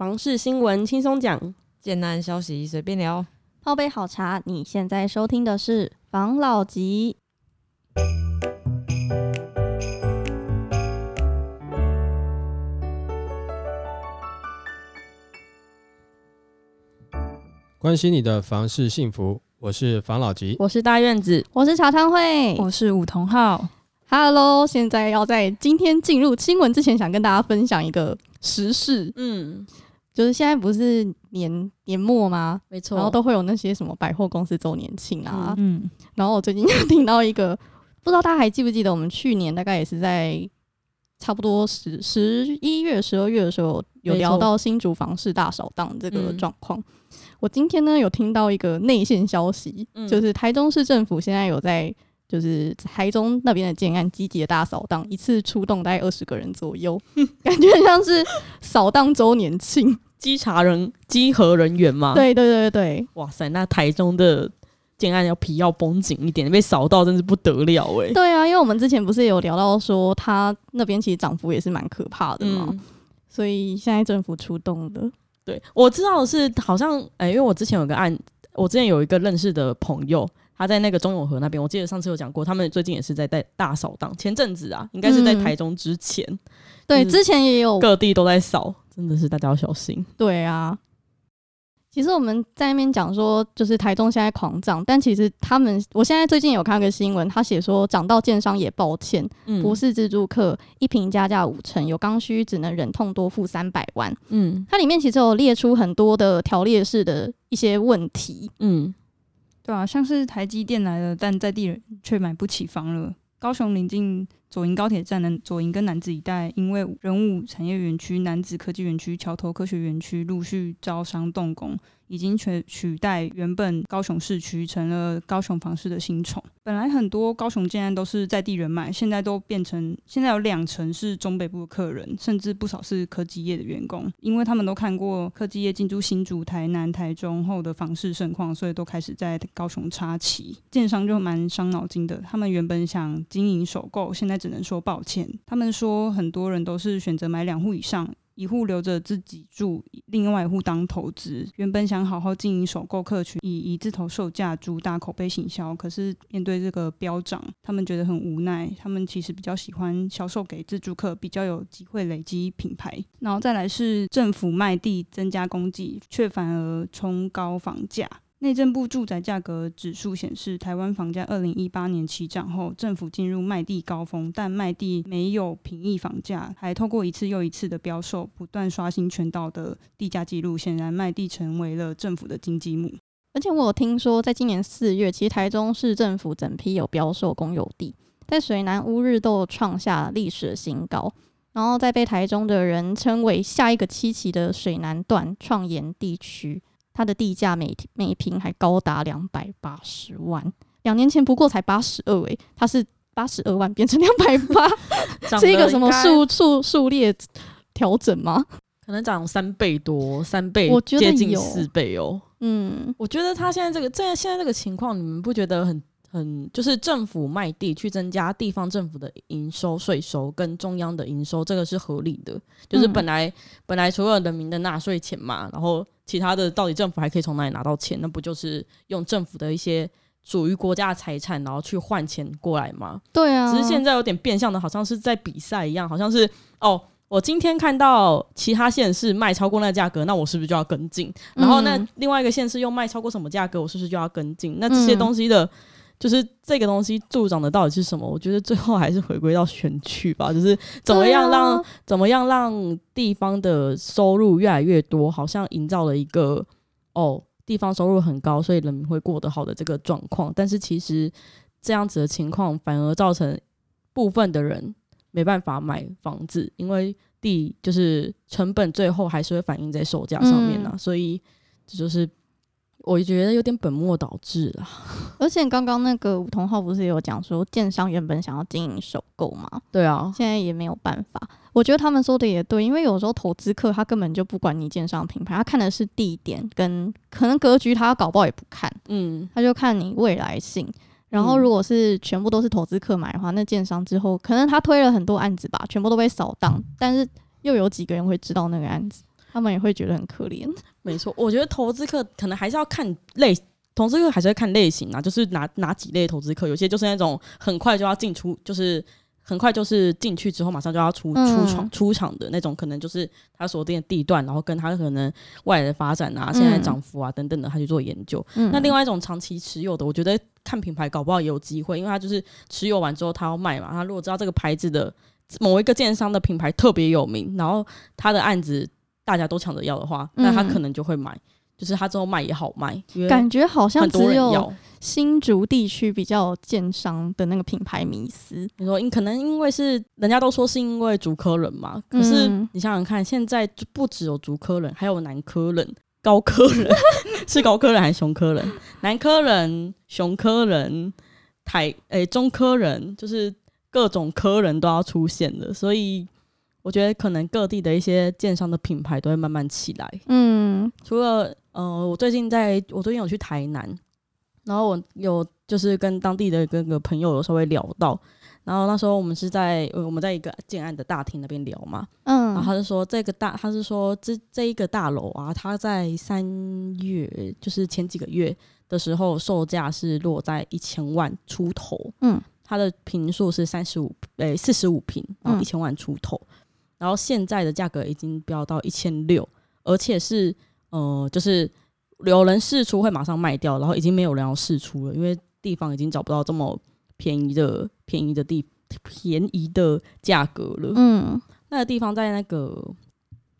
房事新闻轻松讲，简单消息随便聊。泡杯好茶，你现在收听的是房老吉。关心你的房事幸福，我是房老吉。我是大院子，我是茶汤会，我是梧桐号。Hello，现在要在今天进入新闻之前，想跟大家分享一个时事，嗯，就是现在不是年年末吗？没错，然后都会有那些什么百货公司周年庆啊。嗯，然后我最近 听到一个，不知道大家还记不记得，我们去年大概也是在差不多十十一月、十二月的时候，有聊到新竹房市大扫荡这个嗯状况。我今天呢有听到一个内线消息，嗯就是台中市政府现在有在就是台中那边的建案积极的大扫荡，一次出动大概二十个人左右，感觉像是扫荡周年庆。稽查人稽核人员嘛，，对对对对，哇塞，那台中的建案要皮要绷紧一点，被扫到真是不得了哎、对啊，因为我们之前不是有聊到说，他那边其实涨幅也是蛮可怕的嘛，嗯，所以现在政府出动的。对，我知道是好像哎、因为我之前有个案，我之前有一个认识的朋友。他在那个中永和那边，我记得上次有讲过，他们最近也是在带大扫荡。前阵子啊，应该是在嗯台中之前，对，之前也有各地都在扫，真的是大家要小心。对啊。其实我们在那边讲说，就是台中现在狂涨，但其实他们，我现在最近有看一个新闻，他写说涨到建商也抱歉，嗯不是自住客一平加价五成，有刚需只能忍痛多付三百万。嗯它里面其实有列出很多的条列式的一些问题，嗯对啊，像是台积电来了，但在地人却买不起房了。高雄临近左营高铁站的左营跟南子一带，因为人物产业园区、南子科技园区、桥头科学园区陆续招商动工，已经取取代原本高雄市区，成了高雄房市的新宠。本来很多高雄建案都是在地人买，现在都变成现在有两成是中北部的客人，甚至不少是科技业的员工，因为他们都看过科技业进驻新竹、台南、台中后的房市盛况，所以都开始在高雄插旗。建商就蛮伤脑筋的，他们原本想经营首购，现在只能说抱歉。他们说很多人都是选择买两户以上。一户留着自己住，另外一户当投资。原本想好好经营首购客群，以一字头售价主打口碑行销，可是面对这个飙涨，他们觉得很无奈。他们其实比较喜欢销售给自住客，比较有机会累积品牌。然后再来是政府卖地增加供给，却反而冲高房价。内政部住宅价格指数显示，台湾房价二零一八年起涨后，政府进入卖地高峰，但卖地没有平抑房价，还透过一次又一次的标售，不断刷新全岛的地价记录。显然，卖地成为了政府的金鸡母。而且我有听说，在今年四月，其实台中市政府整批有标售公有地，在水南乌日都创下历史的新高，然后再被台中的人称为下一个七期的水南段创研地区，它的地价每每平还高达两百八十万，两年前不过才八十二诶，它是八十二万变成两百八，涨是一个什么数数数列调整吗？可能涨三倍多，三倍，我觉得接近有四倍哦。嗯，我觉得他现在这个在现在这个情况，你们不觉得很很就是政府卖地去增加地方政府的营收税收跟中央的营收，这个是合理的。就是嗯本来、本来除了人民的纳税钱嘛，然后其他的到底政府还可以从哪里拿到钱？那不就是用政府的一些属于国家的财产，然后去换钱过来吗？对啊，只是现在有点变相的，好像是在比赛一样，好像是哦，我今天看到其他县市卖超过那个价格，那我是不是就要跟进？然后那嗯另外一个县市又卖超过什么价格，我是不是就要跟进？那这些嗯东西的，就是这个东西助长的到底是什么？我觉得最后还是回归到选区吧，就是怎么样让、啊怎么样让地方的收入越来越多，好像营造了一个哦，地方收入很高，所以人民会过得好的这个状况。但是其实这样子的情况反而造成部分的人没办法买房子，因为地就是成本最后还是会反映在售价上面啊，嗯所以这就是我觉得有点本末倒置啊。而且刚刚那个梧桐浩不是有讲说，建商原本想要经营首购嘛，对啊，现在也没有办法。我觉得他们说的也对，因为有时候投资客他根本就不管你建商品牌，他看的是地点跟可能格局，他搞不好也不看，嗯，他就看你未来性。然后嗯如果是全部都是投资客买的话，那建商之后可能他推了很多案子吧，全部都被扫荡，但是又有几个人会知道那个案子？他们也会觉得很可怜。没错，我觉得投资客可能还是要看类，投资客还是要看类型啊，就是哪哪几类投资客，有些就是那种很快就要进出，就是很快就是进去之后马上就要出嗯出场出场的那种，可能就是他锁定的地段，然后跟他可能未来的发展啊、现在涨幅啊等等的，他去做研究。嗯，那另外一种长期持有的，我觉得看品牌搞不好也有机会，因为他就是持有完之后他要卖嘛，他如果知道这个牌子的某一个建商的品牌特别有名，然后他的案子大家都抢着要的话，那他嗯可能就会买，就是他之后卖也好卖，感觉好像只有。新竹地区比较有建商的那个品牌迷思。你说，因可能因为是人家都说是因为竹科人嘛，可是嗯你想想看，现在就不只有竹科人，还有南科人、高科人，是高科人还是熊科人？南科人、熊科人、台诶、中科人，就是各种科人都要出现的，所以我觉得可能各地的一些建商的品牌都会慢慢起来。嗯。除了呃，我最近在我最近有去台南，然后我有就是跟当地的各个朋友有稍微聊到，然后那时候我们是在呃我们在一个建案的大厅那边聊嘛，嗯。然后嗯他就说这个大他是说这这一个大楼啊，它在三月就是前几个月的时候售价是落在一千万出头，嗯，它的平数是三十五诶四十五平，然后嗯。一千万出头，然后现在的价格已经飙到一千六，而且是呃就是有人试出会马上卖掉，然后已经没有人要试出了，因为地方已经找不到这么便宜的便宜的地便宜的价格了。嗯那个地方在那个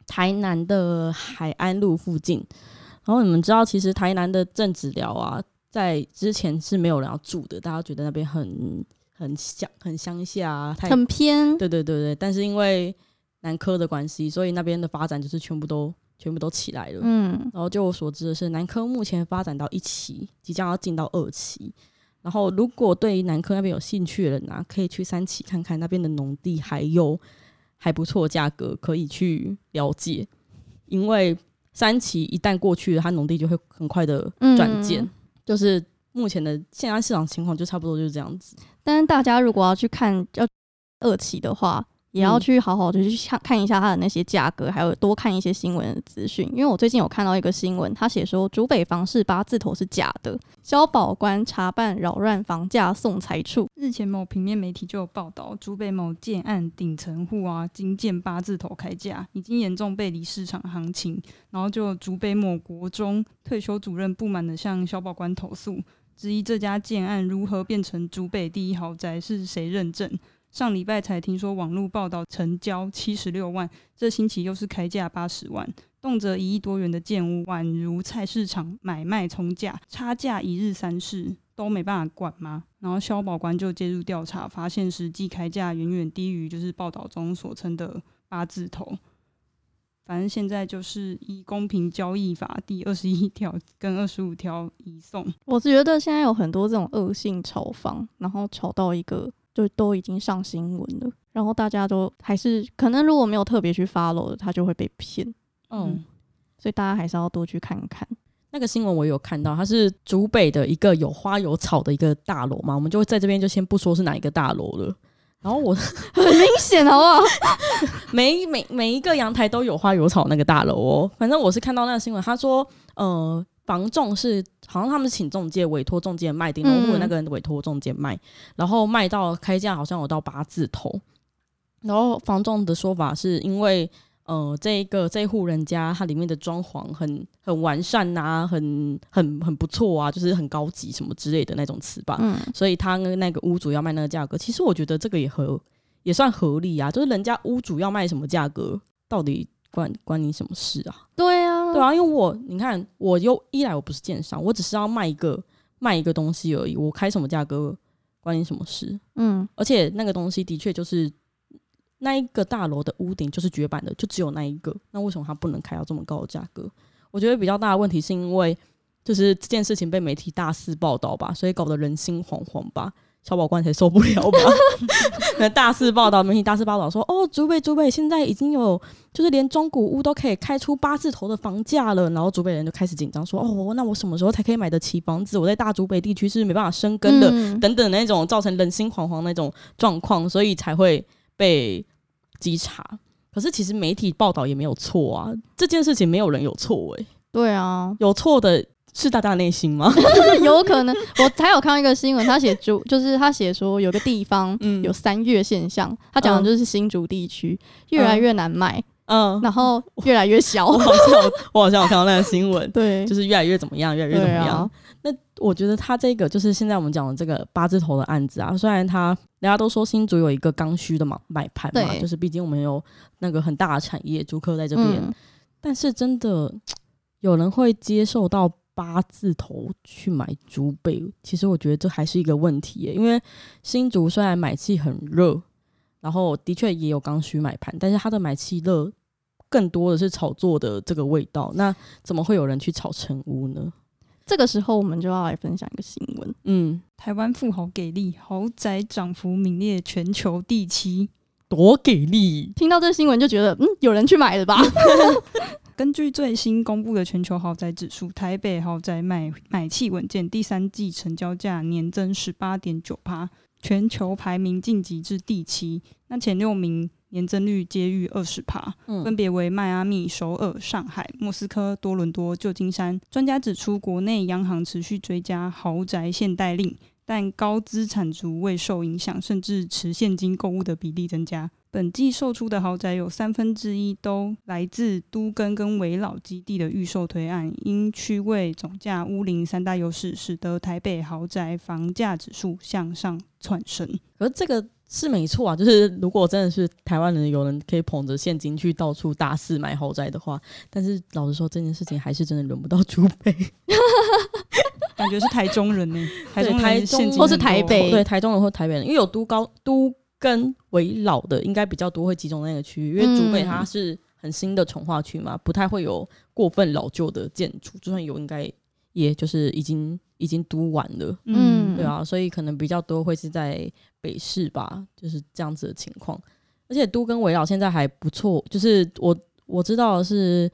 台南的海安路附近。然后你们知道，其实台南的正子寮啊，在之前是没有人要住的，大家觉得那边很很乡很乡下、啊，太很偏。对对对对。但是因为南科的关系，所以那边的发展就是全部都全部都起来了。嗯然后就我所知的是，南科目前发展到一期，即将要进到二期。然后，如果对于南科那边有兴趣的人啊，可以去三期看看那边的农地，还有还不错的价格可以去了解。因为三期一旦过去了，它农地就会很快的转建。嗯就是目前的现在市场情况就差不多就是这样子。但是大家如果要去看要二期的话，也要嗯去好好的去看看一下它的那些价格，还有多看一些新闻的资讯。因为我最近有看到一个新闻，他写说竹北房市八字头是假的，消保官查办扰乱房价送财处。日前某平面媒体就有报道，竹北某建案顶层户啊，金建八字头开价，已经严重背离市场行情。然后就有竹北某国中退休主任不满的向消保官投诉，质疑这家建案如何变成竹北第一豪宅，是谁认证？上礼拜才听说网络报道成交七十六万，这星期又是开价八十万，动辄一亿多元的建物，宛如菜市场买卖冲价，差价一日三市，都没办法管吗？然后消保官就介入调查，发现实际开价远远低于就是报道中所称的八字头。反正现在就是依公平交易法第二十一条跟二十五条移送。我觉得现在有很多这种恶性炒房，然后炒到一个就都已经上新闻了，然后大家都还是可能如果没有特别去 follow 的，他就会被骗，嗯，所以大家还是要多去看看。那个新闻我有看到，它是竹北的一个有花有草的一个大楼嘛，我们就在这边就先不说是哪一个大楼了。然后我 很明显，好不好？每每每一个阳台都有花有草那个大楼哦。反正我是看到那个新闻，他说，呃，房仲是好像他们是请中介委托中介卖，顶楼户那个人委托中介卖，然后卖到开价好像有到八字头。然后房仲的说法是因为，呃，这一个这一户人家它里面的装潢很很完善呐、很很很不错啊，就是很高级什么之类的那种词吧。嗯，所以他跟那个屋主要卖那个价格，其实我觉得这个也合也算合理啊，就是人家屋主要卖什么价格，到底关关你什么事啊？对啊，对啊，因为我你看，我又一来我不是建商，我只是要卖一个卖一个东西而已，我开什么价格关你什么事？嗯，而且那个东西的确就是那一个大楼的屋顶就是绝版的，就只有那一个，那为什么它不能开到这么高的价格？我觉得比较大的问题是因为就是这件事情被媒体大肆报道吧，所以搞得人心惶惶吧。小宝官才受不了吧？那大肆报道，媒体大肆报道说，哦，竹北竹北现在已经有，就是连中古屋都可以开出八字头的房价了。然后竹北人就开始紧张，说，哦，那我什么时候才可以买得起房子？我在大竹北地区是没办法生根的。嗯等等那种造成人心惶惶那种状况，所以才会被稽查。可是其实媒体报道也没有错啊，这件事情没有人有错诶、对啊，有错的是大大内心吗？有可能。我还有看到一个新闻，他写竹，就是他写说有个地方嗯。有三月现象，他讲的就是新竹地区越来越难卖，嗯，然后越来越小。我。好像有 我好像有看到那个新闻，对，就是越来越怎么样，越来越怎么样。啊，那我觉得他这个就是现在我们讲的这个八字头的案子啊，虽然他大家都说新竹有一个刚需的嘛买盘嘛，就是毕竟我们有那个很大的产业，租客在这边，嗯。但是真的有人会接受到八字头去买竹北，其实我觉得这还是一个问题耶，因为新竹虽然买气很热，然后的确也有刚需买盘，但是它的买气热更多的是炒作的这个味道，那怎么会有人去炒成屋呢？这个时候我们就要来分享一个新闻。嗯，台湾富豪给力，豪宅涨幅名列全球第七。多给力！听到这新闻就觉得，嗯，有人去买了吧？根据最新公布的全球豪宅指数，台北豪宅买买气稳健，第三季成交价年增十八点九趴，全球排名晋级至第七。那前六名年增率皆逾二十趴，分嗯别为迈阿密、首尔、上海、莫斯科、多伦多、旧金山。专家指出，国内央行持续追加豪宅限贷令，但高资产族未受影响，甚至持现金购物的比例增加。本季售出的豪宅有三分之一都来自都更跟围老基地的预售推案，因区位、总价、屋龄三大优势，使得台北豪宅房价指数向上窜升。可是这个是没错啊，就是如果真的是台湾人有人可以捧着现金去到处大肆买豪宅的话，但是老实说，这件事情还是真的轮不到竹北，感觉是台中人呢、台中人台或是台北对台中人或台北人，因为有都高都跟围老的应该比较多，会集中在那个区域，因为竹北它是很新的从化区嘛，不太会有过分老旧的建筑，就算有，应该也就是已经已经都完了。嗯对啊，所以可能比较多会是在北市吧，就是这样子的情况。而且都跟围绕现在还不错，就是我我知道的是，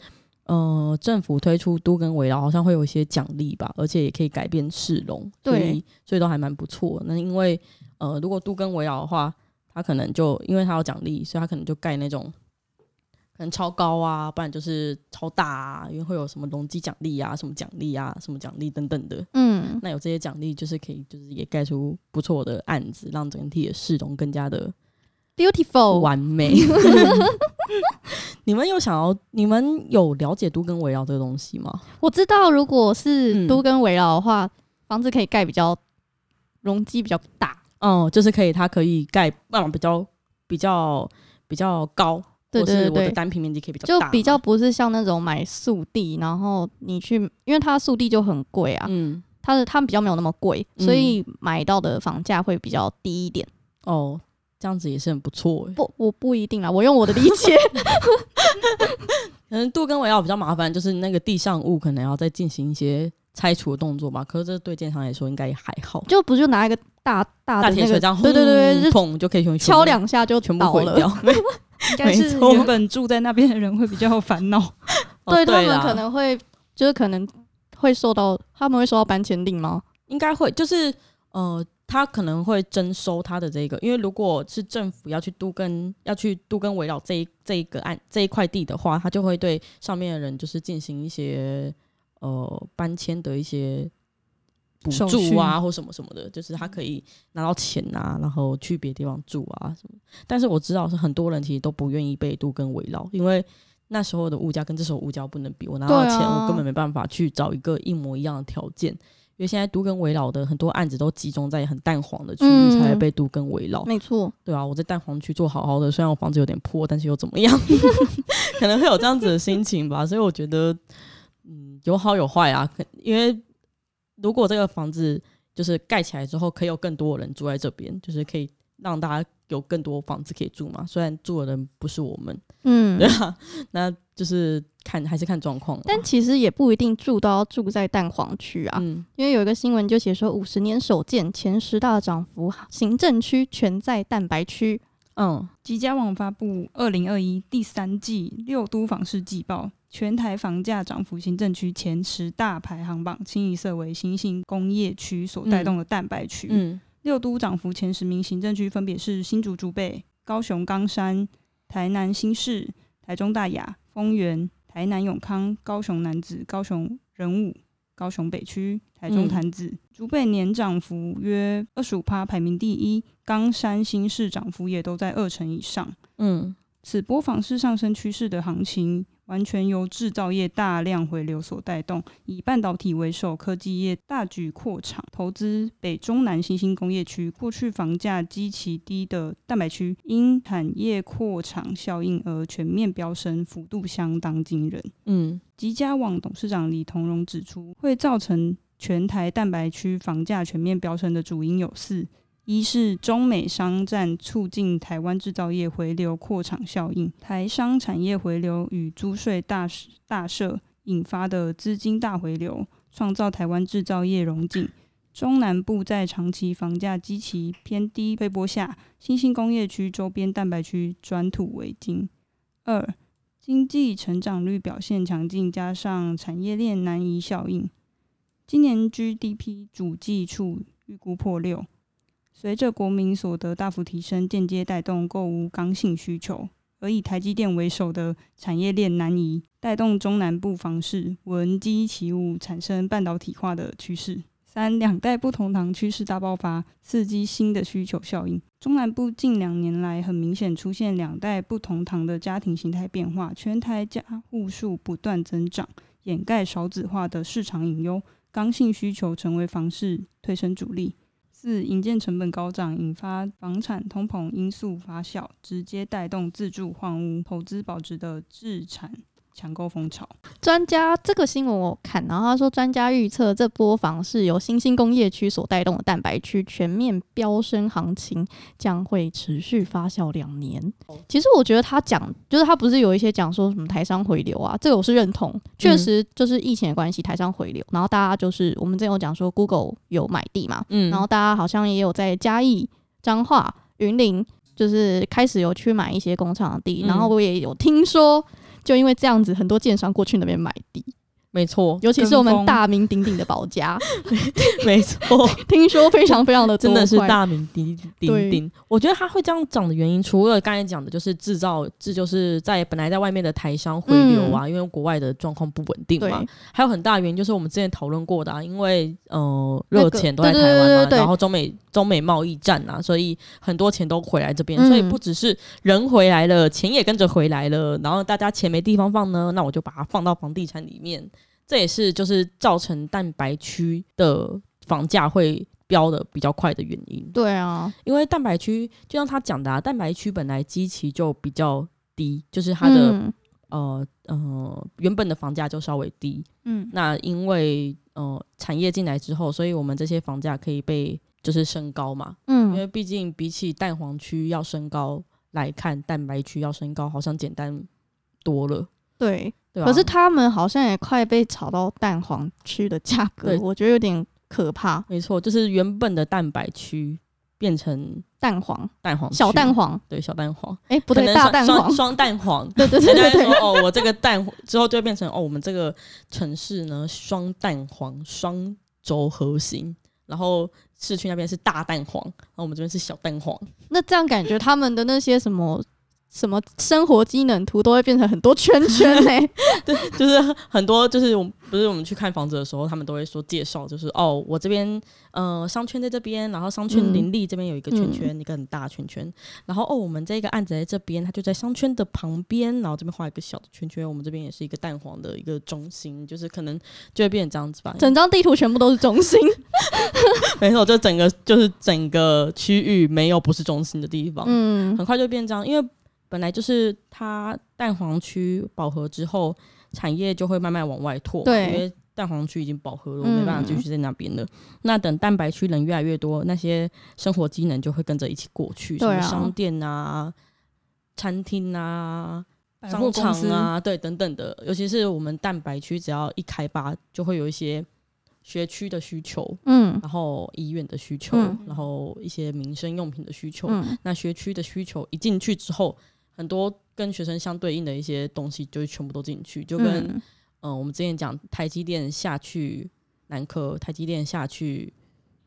呃，政府推出都跟围绕好像会有一些奖励吧，而且也可以改变市容，所对以所以都还蛮不错。那因为呃，如果都跟围绕的话，它可能就因为他有奖励，所以他可能就盖那种。可能超高啊，不然就是超大啊，因为会有什么容积奖励啊、什么奖励啊、什么奖励等等的。嗯，那有这些奖励，就是可以，就是也盖出不错的案子，让整体的市容更加的 beautiful，完美。你们有想要，你们有了解都跟围绕这个东西吗？我知道，如果是嗯都跟围绕的话，房子可以盖比较容积比较大，嗯，就是可以，它可以盖，嗯，比较比较比较高，对或是我的单平面积可以比较就大嘛，比较不是像那种买速地，然后你去，因为它速地就很贵啊，嗯它的它比较没有那么贵，嗯所以买到的房价会比较低一点。哦，这样子也是很不错欸。不，我不一定啦，我用我的理解。可能杜跟围绕比较麻烦，就是那个地上物可能要再进行一些拆除的动作吧。可是这对建商来说应该也还好。就不就拿一个大大那个，铁锤这样，对对对，轰就砰就可以全敲两下就全部。毁掉。应该是原本住在那边的人会比较有烦恼。哦对他们可能会，就是可能会受到，他们会收到搬迁令吗？应该会，就是呃，他可能会征收他的这个，因为如果是政府要去都跟要去都跟围绕这一这一个案这一块地的话，他就会对上面的人就是进行一些呃搬迁的一些补助啊，或什么什么的，就是他可以拿到钱啊，然后去别的地方住啊什么。但是我知道是很多人其实都不愿意被都跟围绕，因为。那时候的物价跟这时候物价不能比，我拿到钱，啊我根本没办法去找一个一模一样的条件。因为现在都跟围绕的很多案子都集中在很淡黄的区域，嗯才会被都跟围绕。没错，对啊，我在蛋黄区做好好的，虽然我房子有点破，但是又怎么样？可能会有这样子的心情吧。所以我觉得，嗯，有好有坏啊。可因为如果这个房子就是盖起来之后，可以有更多的人住在这边，就是可以让大家有更多房子可以住嘛。虽然住的人不是我们，嗯对，啊，那就是看还是看状况啊。但其实也不一定住都要住在蛋黄区啊，嗯，因为有一个新闻就写说，五十年首见前十大涨幅，行政区全在蛋白区。嗯吉家网发布二零二一第三季六都房市季报，全台房价涨幅行政区前十大排行榜，清一色为新兴工业区所带动的蛋白区。嗯六都涨幅前十名行政区分别是新竹竹北、高雄冈山、台南新市、台中大雅、丰原、台南永康、高雄男子、高雄人武、高雄北区、台中潭子，竹北年涨幅约二十五趴，排名第一。冈山新市涨幅也都在二成以上。嗯，此波房市上升趋势的行情，完全由制造业大量回流所带动。以半导体为首，科技业大举扩厂投资北中南新兴工业区。过去房价极其低的蛋白区，因产业扩厂效应而全面飙升，幅度相当惊人。嗯，吉家网董事长李同荣指出，会造成全台蛋白区房价全面飙升的主因有四。一是中美商战促进台湾制造业回流扩厂效应，台商产业回流与租税大大赦引发的资金大回流，创造台湾制造业融景。中南部在长期房价极其偏低推波下，新兴工业区周边蛋白区转土为金。二经济成长率表现强劲，加上产业链难移效应，今年 GDP 主计处预估破六。随着国民所得大幅提升，间接带动购物刚性需求，而以台积电为首的产业链南移，带动中南部房市闻鸡起舞，产生半导体化的趋势。三两代不同堂趋势大爆发，刺激新的需求效应。中南部近两年来很明显出现两代不同堂的家庭形态变化，全台家户数不断增长，掩盖少子化的市场隐忧，刚性需求成为房市推升主力。四、营建成本高涨，引发房产通膨因素发酵，直接带动自住换屋、投资保值的自产。抢购风潮，专家这个新闻我看，然后他说专家预测这波房是由新兴工业区所带动的蛋白区全面飙升行情将会持续发酵两年。其实我觉得他讲就是他不是有一些讲说什么台商回流啊，这个我是认同，确实就是疫情的关系台商回流，然后大家就是我们之前有讲说 Google 有买地嘛，嗯，然后大家好像也有在嘉义、彰化、云林就是开始有去买一些工厂的地，然后我也有听说。就因为这样子，很多建商过去那边买地，没错，尤其是我们大名鼎鼎的保家，没错，听说非常非常的 真的是大名鼎鼎鼎。我觉得它会这样涨的原因，除了刚才讲的，就是制造，这就是在本来在外面的台商回流啊，因为国外的状况不稳定嘛。还有很大原因就是我们之前讨论过的，啊，因为呃热钱都在台湾嘛，然后中美中美贸易战啊，所以很多钱都回来这边，所以不只是人回来了，钱也跟着回来了。然后大家钱没地方放呢，那我就把它放到房地产里面。这也是就是造成蛋白区的房价会飙的比较快的原因。对啊，因为蛋白区就像他讲的，啊，蛋白区本来基期就比较低，就是它的呃呃原本的房价就稍微低。嗯，那因为呃产业进来之后，所以我们这些房价可以被就是升高嘛。嗯，因为毕竟比起蛋黄区要升高来看，蛋白区要升高好像简单多了。对。可是他们好像也快被炒到蛋黄区的价格，我觉得有点可怕。没错，就是原本的蛋白区变成蛋黄，蛋黄小蛋黄，对，小蛋黄。哎，不对，大蛋黄，双蛋黄。对对对对对。哦，我这个蛋之后就会变成哦，我们这个城市呢，双蛋黄，双轴核心，然后市区那边是大蛋黄，然后我们这边是小蛋黄。那这样感觉他们的那些什么？什么生活机能图都会变成很多圈圈呢？对，就是很多，就是我们不是我们去看房子的时候，他们都会说介绍，就是哦，我这边呃商圈在这边，然后商圈林立这边有一个圈圈，一个很大圈圈，然后哦，我们这个案子在这边，它就在商圈的旁边，然后这边画一个小的圈圈，我们这边也是一个蛋黄的一个中心，就是可能就会变成这样子吧。整张地图全部都是中心，没错，就整个就是整个区域没有不是中心的地方，嗯，很快就变这样，因为。本来就是它蛋黄区饱和之后，产业就会慢慢往外拓，对，因为蛋黄区已经饱和了，我没办法继续在那边了。那等蛋白区人越来越多，那些生活机能就会跟着一起过去，什么商店啊、餐厅啊、商场啊，对，等等的。尤其是我们蛋白区，只要一开发，就会有一些。学区的需求，嗯，然后医院的需求，然后一些民生用品的需求。那学区的需求一进去之后，很多跟学生相对应的一些东西就会全部都进去，就跟嗯，我们之前讲台积电下去南科，台积电下去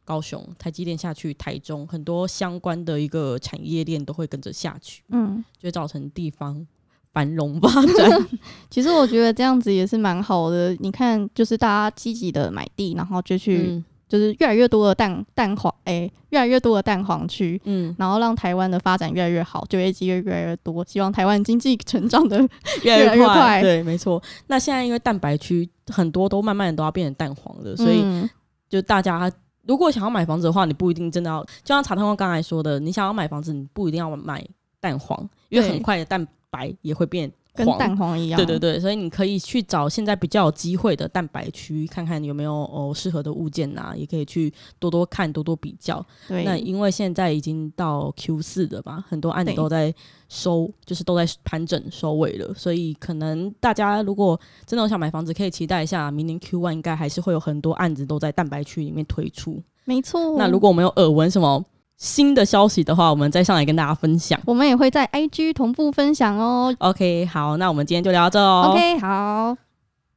高雄，台积电下去台中，很多相关的一个产业链都会跟着下去，嗯，就会造成地方繁荣发展。其实我觉得这样子也是蛮好的。你看，就是大家积极的买地，然后就去，嗯就是越来越多的蛋蛋黄，哎、越来越多的蛋黄区，嗯，然后让台湾的发展越来越好，就业机会越来越多，希望台湾经济成长的 越来越快。对，没错。那现在因为蛋白区很多都慢慢的都要变成蛋黄的，所以嗯。就大家如果想要买房子的话，你不一定真的要，就像茶汤光刚才说的，你想要买房子，你不一定要买蛋黄，因为很快的蛋白也会变跟。蛋黄一样。对对对，所以你可以去找现在比较有机会的蛋白区，看看有没有哦适合的物件呐、也可以去多多看、多多比较。对那因为现在已经到 Q 四了嘛，很多案子都在收，就是都在盘整收尾了，所以可能大家如果真的想买房子，可以期待一下，明年 Q one 应该还是会有很多案子都在蛋白区里面推出。没错。那如果我们有耳闻什么新的消息的话，我们再上来跟大家分享。我们也会在 IG 同步分享哦。OK，好，那我们今天就聊到这哦。OK，好，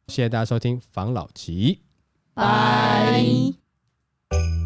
谢谢大家收听防老集。拜。拜